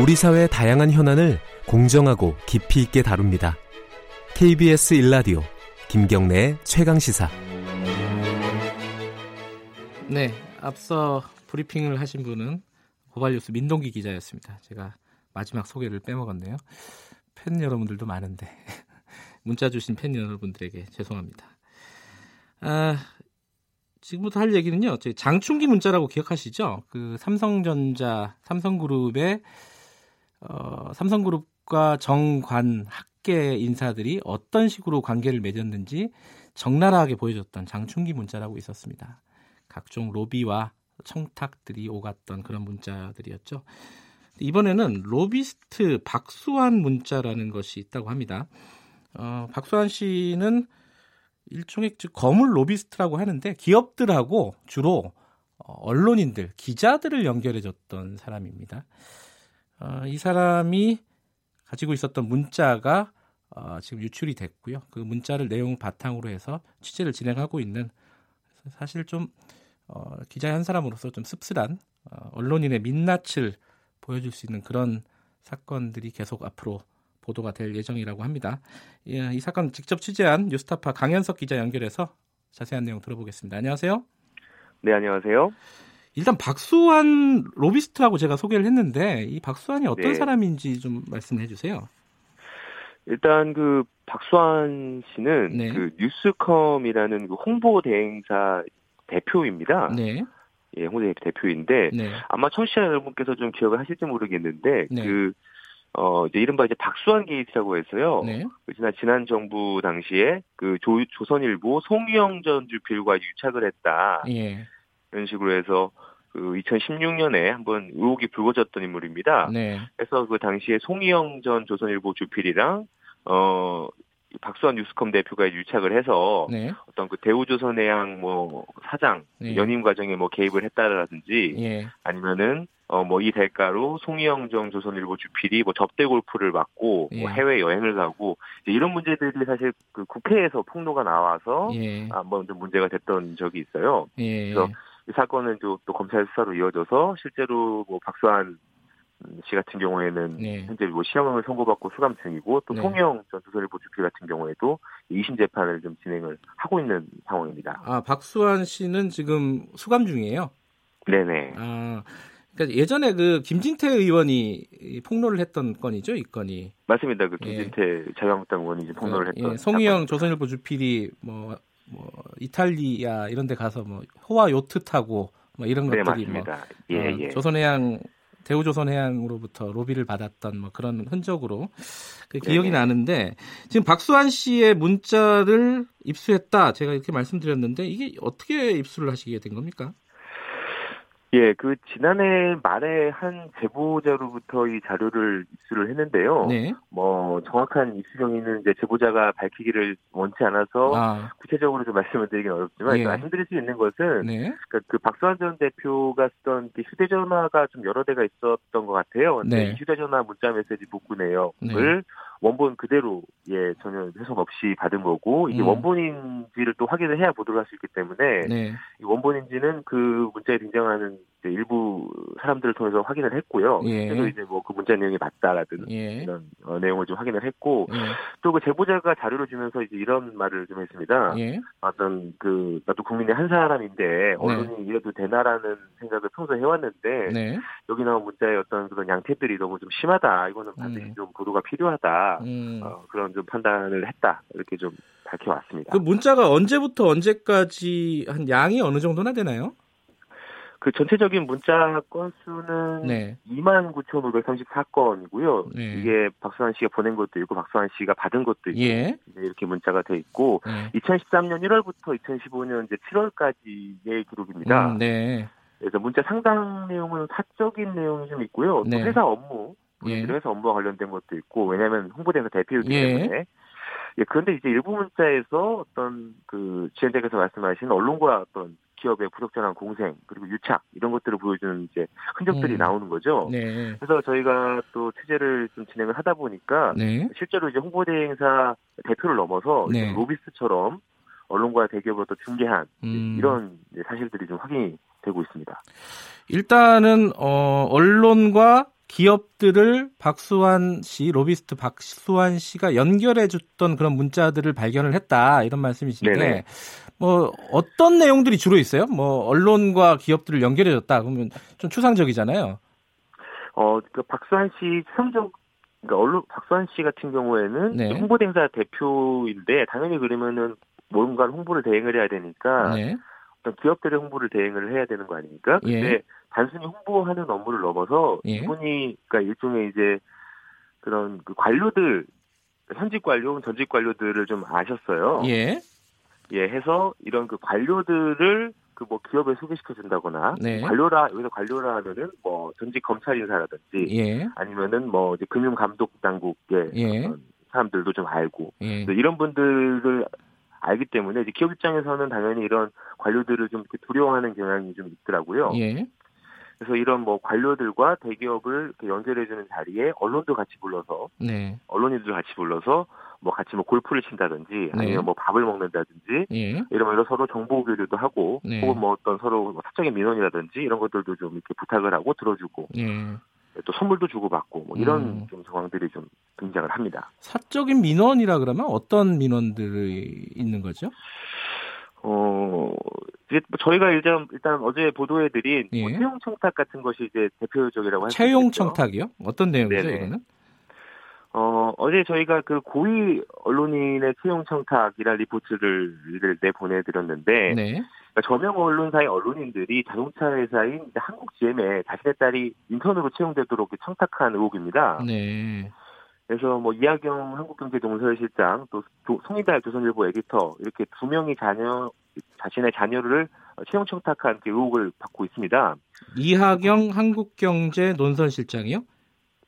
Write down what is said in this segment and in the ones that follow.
우리 사회의 다양한 현안을 공정하고 깊이 있게 다룹니다. KBS 일라디오 김경래의 최강 시사. 네, 앞서 브리핑을 하신 분은 고발뉴스 민동기 기자였습니다. 제가 마지막 소개를 빼먹었네요. 팬 여러분들도 많은데 문자 주신 팬 여러분들에게 죄송합니다. 아, 지금부터 할 얘기는요. 장충기 문자라고 기억하시죠? 그 삼성전자, 삼성그룹의 어, 삼성그룹과 정관 학계 인사들이 어떤 식으로 관계를 맺었는지 적나라하게 보여줬던 장충기 문자라고 있었습니다. 각종 로비와 청탁들이 오갔던 그런 문자들이었죠. 이번에는 로비스트 박수환 문자라는 것이 있다고 합니다. 어, 박수환 씨는 일종의 거물 로비스트라고 하는데 기업들하고 주로 어, 언론인들, 기자들을 연결해줬던 사람입니다. 어, 이 사람이 가지고 있었던 문자가 어, 지금 유출이 됐고요. 그 문자를 내용 바탕으로 해서 취재를 진행하고 있는 사실 좀 어, 기자 한 사람으로서 좀 씁쓸한 어, 언론인의 민낯을 보여줄 수 있는 그런 사건들이 계속 앞으로 보도가 될 예정이라고 합니다. 예, 이 사건 직접 취재한 뉴스타파 강현석 기자 연결해서 자세한 내용 들어보겠습니다. 안녕하세요. 네, 안녕하세요. 일단 박수환 로비스트라고 제가 소개를 했는데 이 박수환이 어떤 네. 사람인지 좀 말씀해 주세요. 일단 그 박수환 씨는 네. 그 뉴스컴이라는 그 홍보 대행사 대표입니다. 네. 예, 홍보 대표인데 네. 아마 청취자 여러분께서 좀 기억을 하실지 모르겠는데 네. 그 어, 이제 이른바 이제 박수환 게이트라고 해서요. 네. 그 지난, 지난 정부 당시에 그 조, 조선일보 송희영 전 주필과 유착을 했다. 예. 이런 식으로 해서 그 2016년에 한번 의혹이 불거졌던 인물입니다. 네. 그래서 그 당시에 송희영 전 조선일보 주필이랑 어 박수환 뉴스컴 대표가 유착을 해서 네. 어떤 그 대우조선해양 뭐 사장 네. 연임 과정에 뭐 개입을 했다라든지 예. 아니면은 어 뭐 이 대가로 송희영 전 조선일보 주필이 뭐 접대 골프를 뭐 예. 뭐 해외 여행을 가고 이런 문제들이 사실 그 국회에서 폭로가 나와서 예. 한번 좀 문제가 됐던 적이 있어요. 예. 그래서 이 사건은 또, 또 검찰 수사로 이어져서 실제로 뭐 박수환 씨 같은 경우에는 네. 현재 뭐 시형을 선고받고 수감 중이고 또 네. 송영 전 조선일보 주필 같은 경우에도 2심 재판을 좀 진행을 하고 있는 상황입니다. 아 박수환 씨는 지금 수감 중이에요? 네네. 아 그러니까 예전에 그 김진태 의원이 폭로를 했던 건이죠, 이 건이. 맞습니다. 그 김진태 예. 자유한국당 의원이 이제 폭로를 그, 했던. 예, 송희영 조선일보 주필이 뭐 뭐 이탈리아 이런 데 가서 뭐 호화 요트 타고 뭐 이런 네, 것들이 뭐 예, 어, 예. 조선해양 대우조선해양으로부터 로비를 받았던 뭐 그런 흔적으로 그 기억이 나는데 지금 박수환 씨의 문자를 입수했다 제가 이렇게 말씀드렸는데 이게 어떻게 입수를 하시게 된 겁니까? 예, 그 지난해 말에 한 제보자로부터 이 자료를 입수를 했는데요. 네. 뭐 정확한 입수 경위는 이제 제보자가 밝히기를 원치 않아서 아. 구체적으로 좀 말씀을 드리긴 어렵지만 예. 말씀드릴 수 있는 것은 네. 그러니까 그 박수환 전 대표가 쓰던 휴대전화가 좀 여러 대가 있었던 것 같아요. 근데 네. 휴대전화 문자 메시지 복구 내역을 네. 원본 그대로 예 전혀 해석 없이 받은 거고 이게 음. 원본인지를 또 확인을 해야 보도를 할 수 있기 때문에 네. 이 원본인지는 그 문자에 등장하는 일부 사람들을 통해서 확인을 했고요. 예. 그래서 이제 뭐 그 문자 내용이 맞다라든 예. 이런 어, 내용을 좀 확인을 했고 예. 또그 제보자가 자료를 주면서 이제 이런 말을 좀 했습니다. 예. 어떤 그 나도 국민의 한 사람인데 네. 언론이 네. 이래도 되나라는 생각을 평소 에 해왔는데 네. 여기 나온 문자의 어떤 그런 양태들이 너무 좀 심하다. 이거는 반드시 음. 좀 보도가 필요하다. 음. 어, 그런 좀 판단을 했다. 이렇게 좀 밝혀왔습니다. 그 문자가 언제부터 언제까지 한 양이 어느 정도나 되나요? 그 전체적인 문자 건수는 네. 29,534건이고요. 네. 이게 박수환 씨가 보낸 것도 있고 박수환 씨가 받은 것도 있고 예. 이렇게 문자가 돼 있고 네. 2013년 1월부터 2015년 이제 7월까지의 기록입니다. 음, 네. 그래서 문자 상당 내용은 사적인 내용이 좀 있고요. 또 네. 회사 업무, 예. 회사 업무와 관련된 것도 있고 왜냐하면 홍보대사 대표이기 예. 때문에 예, 그런데 이제 일부 문자에서 어떤 그 지원자께서 말씀하신 언론과 어떤 기업의 부적절한 공생 그리고 유착 이런 것들을 보여주는 이제 흔적들이 음. 나오는 거죠. 네. 그래서 저희가 또 취재를 좀 진행을 하다 보니까 네. 실제로 이제 홍보대행사 대표를 넘어서 네. 로비스트처럼 언론과 대기업으로부터 중개한 음. 이런 사실들이 좀 확인이 되고 있습니다. 일단은 어, 언론과 기업들을 박수환 씨, 로비스트 박수환 씨가 연결해 줬던 그런 문자들을 발견을 했다. 이런 말씀이신데 네네. 뭐 어떤 내용들이 주로 있어요? 뭐 언론과 기업들을 연결해 줬다. 그러면 좀 추상적이잖아요. 어, 그 박수환 씨 추상적 그러니까 언론 박수환 씨 같은 경우에는 네. 홍보대행사 대표인데 당연히 그러면은 뭔가 홍보를 대행을 해야 되니까 네. 어떤 기업들의 홍보를 대행을 해야 되는 거 아닙니까? 예. 근데 예. 단순히 홍보하는 업무를 넘어서 예. 이분이 그러니까 일종의 이제 그런 그 관료들 현직 관료, 전직 관료들을 좀 아셨어요. 예. 예, 해서 이런 그 관료들을 그 뭐 기업에 소개시켜 준다거나 네. 관료라 여기서 관료라 하면은 뭐 전직 검찰 인사라든지 예. 아니면은 뭐 이제 금융 감독 당국의 예. 사람들도 좀 알고 예. 이런 분들을 알기 때문에 이제 기업 입장에서는 당연히 이런 관료들을 좀 두려워하는 경향이 좀 있더라고요. 예. 그래서 이런 뭐 관료들과 대기업을 연결해주는 자리에 언론도 같이 불러서 네. 언론인들 같이 불러서 뭐 같이 뭐 골프를 친다든지 네. 아니면 네. 뭐 밥을 먹는다든지 예. 이러면 서로 정보 교류도 하고 네. 혹은 뭐 어떤 서로 뭐 사적인 민원이라든지 이런 것들도 좀 이렇게 부탁을 하고 들어주고 예. 또 선물도 주고받고 뭐 이런 음. 좀 상황들이 좀 등장을 합니다. 사적인 민원이라 그러면 어떤 민원들이 있는 거죠? 어, 이제 뭐 저희가 일단, 일단 어제 보도해드린 뭐 예. 뭐 채용 청탁 같은 것이 이제 대표적이라고 할수 채용 청탁이요? 어떤 내용이죠, 네네. 이거는? 어, 어제 저희가 그 고위 언론인의 채용 청탁이라 리포트를 내 보내드렸는데, 네. 그러니까 저명 언론사의 언론인들이 자동차 회사인 한국 GM에 자신의 딸이 인턴으로 채용되도록 청탁한 의혹입니다. 네. 그래서 뭐 이하경 한국경제동서실장 또 송이달 조선일보 에디터 이렇게 두 명이 자녀 자신의 자녀를 채용 청탁한 의혹을 받고 있습니다. 이하경 한국경제 논설실장이요?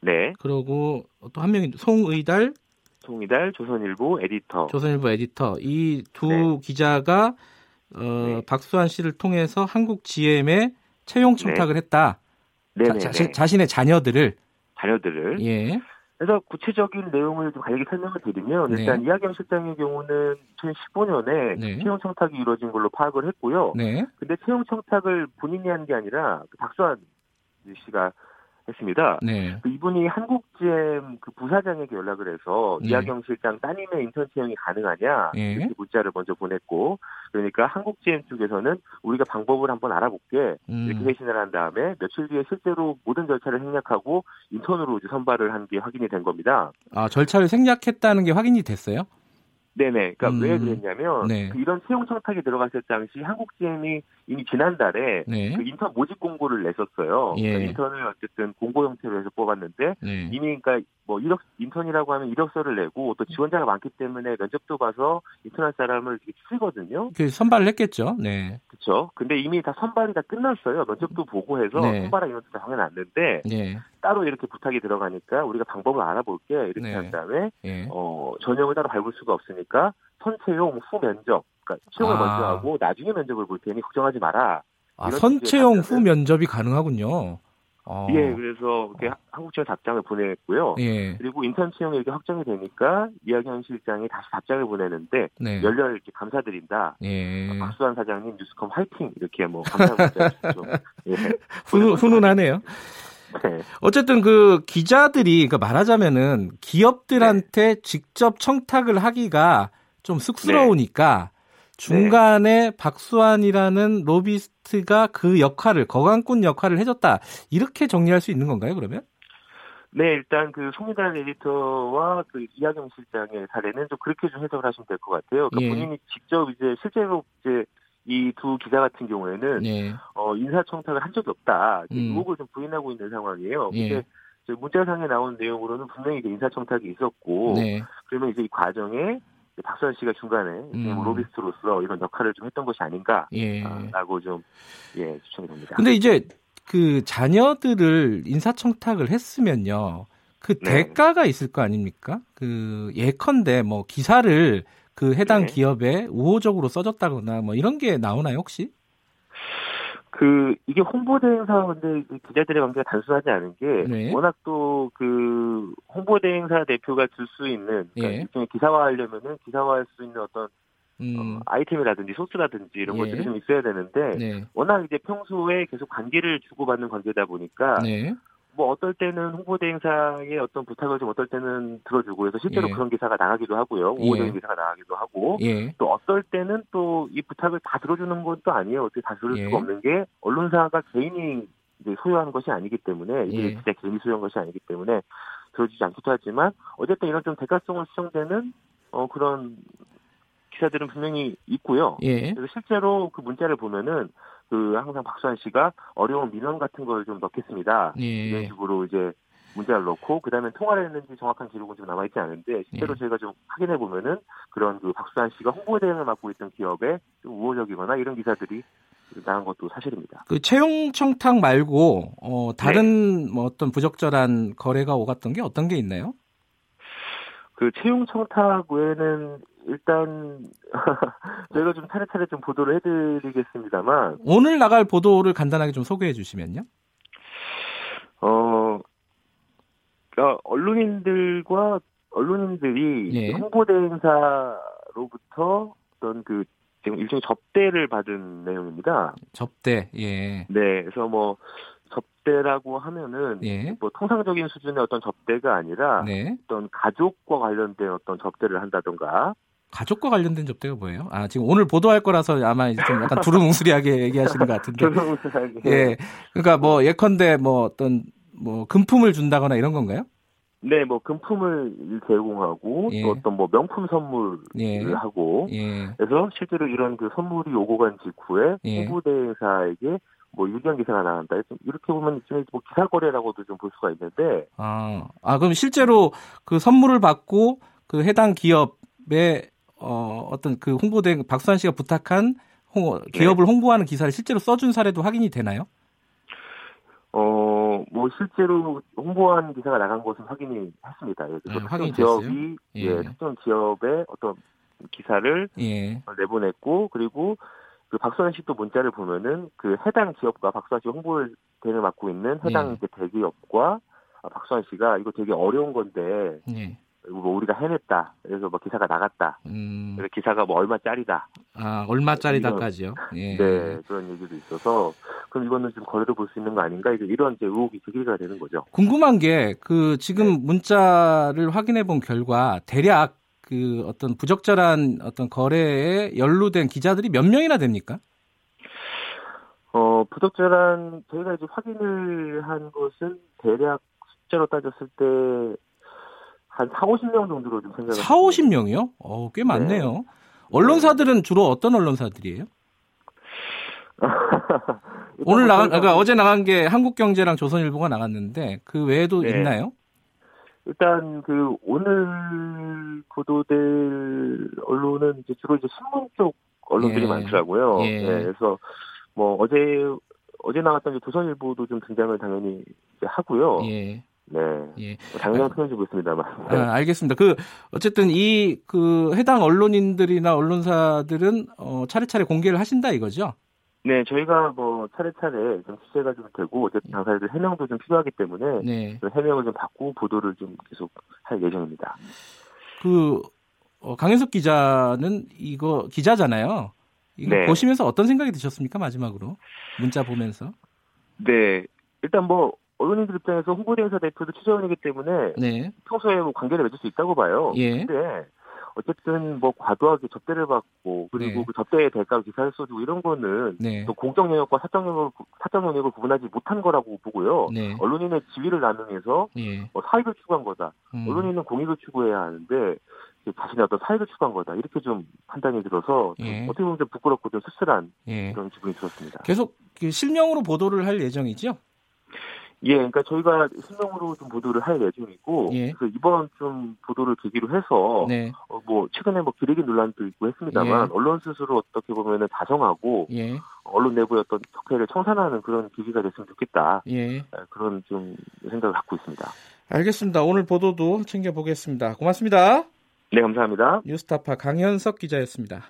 네. 그리고 또 한 명이 송의달 송이달 조선일보 에디터. 조선일보 에디터 이두 네. 기자가 어, 네. 박수환 씨를 통해서 한국 GM에 채용 청탁을 네. 했다. 자, 자, 자신의 자녀들을 자녀들을 예. 그래서 구체적인 내용을 좀 간략히 설명을 드리면 네. 일단 이하경 실장의 경우는 2015년에 네. 채용 청탁이 이루어진 걸로 파악을 했고요. 네. 근데 채용 청탁을 본인이 한 게 아니라 그 박수환 씨가 했습니다. 네. 그 이분이 한국GM 그 부사장에게 연락을 해서 네. 이하경 실장 따님의 인턴 채용이 가능하냐 네. 이렇게 문자를 먼저 보냈고 그러니까 한국GM 쪽에서는 우리가 방법을 한번 알아볼게 음. 이렇게 회신을 한 다음에 며칠 뒤에 실제로 모든 절차를 생략하고 인턴으로 이제 선발을 한 게 확인이 된 겁니다. 아 절차를 생략했다는 게 확인이 됐어요? 네네. 그러니까 음, 왜 그랬냐면 네. 그 이런 채용 청탁이 들어갔을 당시 한국GM이 이미 지난달에 네. 그 인턴 모집 공고를 냈었어요. 예. 그러니까 인턴을 어쨌든 공고 형태로 해서 뽑았는데 네. 이미 그러니까 뭐 이력 인턴이라고 하면 이력서를 내고 또 지원자가 많기 때문에 면접도 봐서 인턴할 사람을 쓰거든요. 그 선발을 했겠죠. 네. 그렇죠. 근데 이미 다 선발이 다 끝났어요. 면접도 보고 해서 네. 선발한 인원도 다 정해놨는데 네. 따로 이렇게 부탁이 들어가니까 우리가 방법을 알아볼게 이렇게 네. 한 다음에 네. 어, 전형을 따로 밟을 수가 없으니까 선채용 후 면접 그러니까 채용을 아. 먼저 하고 나중에 면접을 볼 테니 걱정하지 마라. 아, 선채용 후 면접이 가능하군요. 어. 예, 그래서 이렇게 한국처 답장을 보냈고요. 예. 그리고 인턴 채용이 이렇게 확정이 되니까 이하경 실장이 다시 답장을 보내는데 네. 열렬 이렇게 감사드린다. 예. 박수환 사장님 뉴스컴 화이팅 이렇게 뭐 감사 문자 예. 훈, 훈훈하네요. 네. 어쨌든 그 기자들이 그러니까 말하자면은 기업들한테 네. 직접 청탁을 하기가 좀 쑥스러우니까 네. 중간에 네. 박수환이라는 로비스트가 그 역할을 거강꾼 역할을 해줬다 이렇게 정리할 수 있는 건가요? 그러면? 네, 일단 그 송희달 에디터와 그 이하경 실장의 사례는 좀 그렇게 좀 해석을 하시면 될 것 같아요. 그러니까 예. 본인이 직접 이제 실제로 이제 이 두 기자 같은 경우에는 예. 어, 인사청탁을 한 적이 없다. 음. 의혹을 좀 부인하고 있는 상황이에요. 예. 근데 문자상에 나온 내용으로는 분명히 인사청탁이 있었고 네. 그러면 이제 이 과정에 박수환 씨가 중간에 음. 로비스트로서 이런 역할을 좀 했던 것이 아닌가라고 예. 좀 예, 추천이 됩니다. 근데 이제 그 자녀들을 인사청탁을 했으면요. 그 네. 대가가 있을 거 아닙니까? 그 예컨대 뭐 기사를 그 해당 네. 기업에 우호적으로 써줬다거나 뭐 이런 게 나오나요 혹시? 그 이게 홍보 대행사 근데 기자들의 관계가 단순하지 않은 게 네. 워낙 또 그 홍보 대행사 대표가 줄 수 있는 그러니까 예. 기사화하려면은 기사화할 수 있는 어떤 음. 어, 아이템이라든지 소스라든지 이런 예. 것들이 좀 있어야 되는데 네. 워낙 이제 평소에 계속 관계를 주고받는 관계다 보니까 네. 뭐 어떨 때는 홍보대 행사에 어떤 부탁을 좀 어떨 때는 들어주고 해서 실제로 예. 그런 기사가 나가기도 하고요. 우호적인 예. 기사가 나가기도 하고 예. 또 어떨 때는 또 이 부탁을 다 들어주는 것도 아니에요. 어떻게 다 들을 수가 예. 없는 게 언론사가 개인이 이제 소유하는 것이 아니기 때문에 이게 예. 진짜 개인이 소유한 것이 아니기 때문에 들어주지 않기도 하지만 어쨌든 이런 좀 대가성을 수정되는 어 그런 기사들은 분명히 있고요. 예. 그래서 실제로 그 문자를 보면은 그 항상 박수환 씨가 어려운 민원 같은 걸 좀 넣겠습니다. 예. 이런 식으로 이제 문자를 넣고 그다음에 통화를 했는지 정확한 기록은 좀 남아 있지 않은데 실제로 예. 저희가 좀 확인해 보면은 그런 그 박수환 씨가 홍보 대행을 맡고 있던 기업에 좀 우호적이거나 이런 기사들이 나온 것도 사실입니다. 그 채용 청탁 말고 어, 다른 네. 뭐 어떤 부적절한 거래가 오갔던 게 어떤 게 있나요? 그 채용 청탁 외에는 일단 저희가 좀 차례차례 좀 보도를 해드리겠습니다만 오늘 나갈 보도를 간단하게 좀 소개해 주시면요. 어, 그러니까 언론인들과 언론인들이 예. 홍보대 행사로부터 어떤 그 지금 일종의 접대를 받은 내용입니다. 접대, 예. 네, 그래서 뭐 접대라고 하면은 예. 뭐 통상적인 수준의 어떤 접대가 아니라 네. 어떤 가족과 관련된 어떤 접대를 한다던가 가족과 관련된 접대가 뭐예요? 아 지금 오늘 보도할 거라서 아마 좀 약간 두루뭉술하게 얘기하시는 것 같은데. 두루뭉술하게. 예. 그러니까 뭐 예컨대 뭐 어떤 뭐 금품을 준다거나 이런 건가요? 네, 뭐 금품을 제공하고 예. 또 어떤 뭐 명품 선물을 예. 하고 예. 그래서 실제로 이런 그 선물이 오고 간 직후에 예. 홍보대사에게 뭐 유경 기사가 나간다. 이렇게 보면 일종의 뭐 기사 거래라고도 좀 볼 수가 있는데. 아, 아 그럼 실제로 그 선물을 받고 그 해당 기업의 어, 어떤 그 홍보대 박수환 씨가 부탁한 홍, 기업을 네. 홍보하는 기사를 실제로 써준 사례도 확인이 되나요? 어, 뭐 실제로 홍보한 기사가 나간 것은 확인이 했습니다. 예, 네, 특정 기업이 예. 예, 특정 기업의 어떤 기사를 예. 내보냈고 그리고 그 박수환 씨도 문자를 보면은 그 해당 기업과 박수환 씨 홍보를 대를 맡고 있는 해당 예. 대기업과 박수환 씨가 이거 되게 어려운 건데 예. 뭐 우리가 해냈다. 그래서 뭐 기사가 나갔다. 음. 그래서 기사가 뭐 얼마짜리다. 아 얼마짜리다까지요? 예. 네 그런 얘기도 있어서 그럼 이거는 좀 거래로 볼 수 있는 거 아닌가? 이제 이런 이제 의혹이 제기가 되는 거죠. 궁금한 게 그 지금 네. 문자를 확인해 본 결과 대략 그 어떤 부적절한 어떤 거래에 연루된 기자들이 몇 명이나 됩니까? 어 부적절한 저희가 이제 확인을 한 것은 대략 숫자로 따졌을 때 한 4, 50명 정도로 좀 생각을 4, 50명이요? 어, 꽤 많네요. 네. 언론사들은 주로 어떤 언론사들이에요? 오늘 나간, 그러니까 어제 나간 게 한국경제랑 조선일보가 나갔는데 그 외에도 네. 있나요? 일단 그 오늘 보도될 언론은 이제 주로 이제 신문 쪽 언론들이 예. 많더라고요. 예. 네, 그래서 뭐 어제 어제 나왔던 조선일보도 좀 등장을 당연히 하고요. 예. 네. 예. 당연한 표현이고 있습니다만. 네. 아, 알겠습니다. 그 어쨌든 이 그 해당 언론인들이나 언론사들은 어, 차례차례 공개를 하신다 이거죠? 네, 저희가 뭐 차례차례 좀 취재가 좀 되고 어쨌든 당사자들 해명도 좀 필요하기 때문에 네. 그 해명을 좀 받고 보도를 좀 계속 할 예정입니다. 그 어, 강현석 기자는 이거 기자잖아요. 이거 네. 보시면서 어떤 생각이 드셨습니까 마지막으로 문자 보면서? 네, 일단 뭐 언론인들 입장에서 홍보대행사 대표도 취재원이기 때문에 네. 평소에 뭐 관계를 맺을 수 있다고 봐요. 예. 근데 어쨌든 뭐 과도하게 접대를 받고 그리고 네. 그 접대의 대가로 기사를 써주고 이런 거는 네. 또 공적 영역과 사적 영역을 사적 영역을 구분하지 못한 거라고 보고요. 네. 언론인의 지위를 나누면서 예. 뭐 사익을 추구한 거다. 음. 언론인은 공익을 추구해야 하는데 자신의 어떤 사익을 추구한 거다. 이렇게 좀 판단이 들어서 좀 예. 어떻게 보면 좀 부끄럽고 좀 씁쓸한 예. 그런 기분이 들었습니다. 계속 그 실명으로 보도를 할 예정이죠? 예, 그러니까 저희가 실명으로 좀 보도를 할 예정이고, 예. 그래서 이번 좀 보도를 계기로 해서, 네. 어, 뭐 최근에 뭐 기레기 논란도 있고 했습니다만, 예. 언론 스스로 어떻게 보면은 다정하고, 예. 언론 내부의 어떤 적폐를 청산하는 그런 기기가 됐으면 좋겠다. 예. 예. 그런 좀 생각을 갖고 있습니다. 알겠습니다. 오늘 보도도 챙겨 보겠습니다. 고맙습니다. 네, 감사합니다. 뉴스타파 강현석 기자였습니다.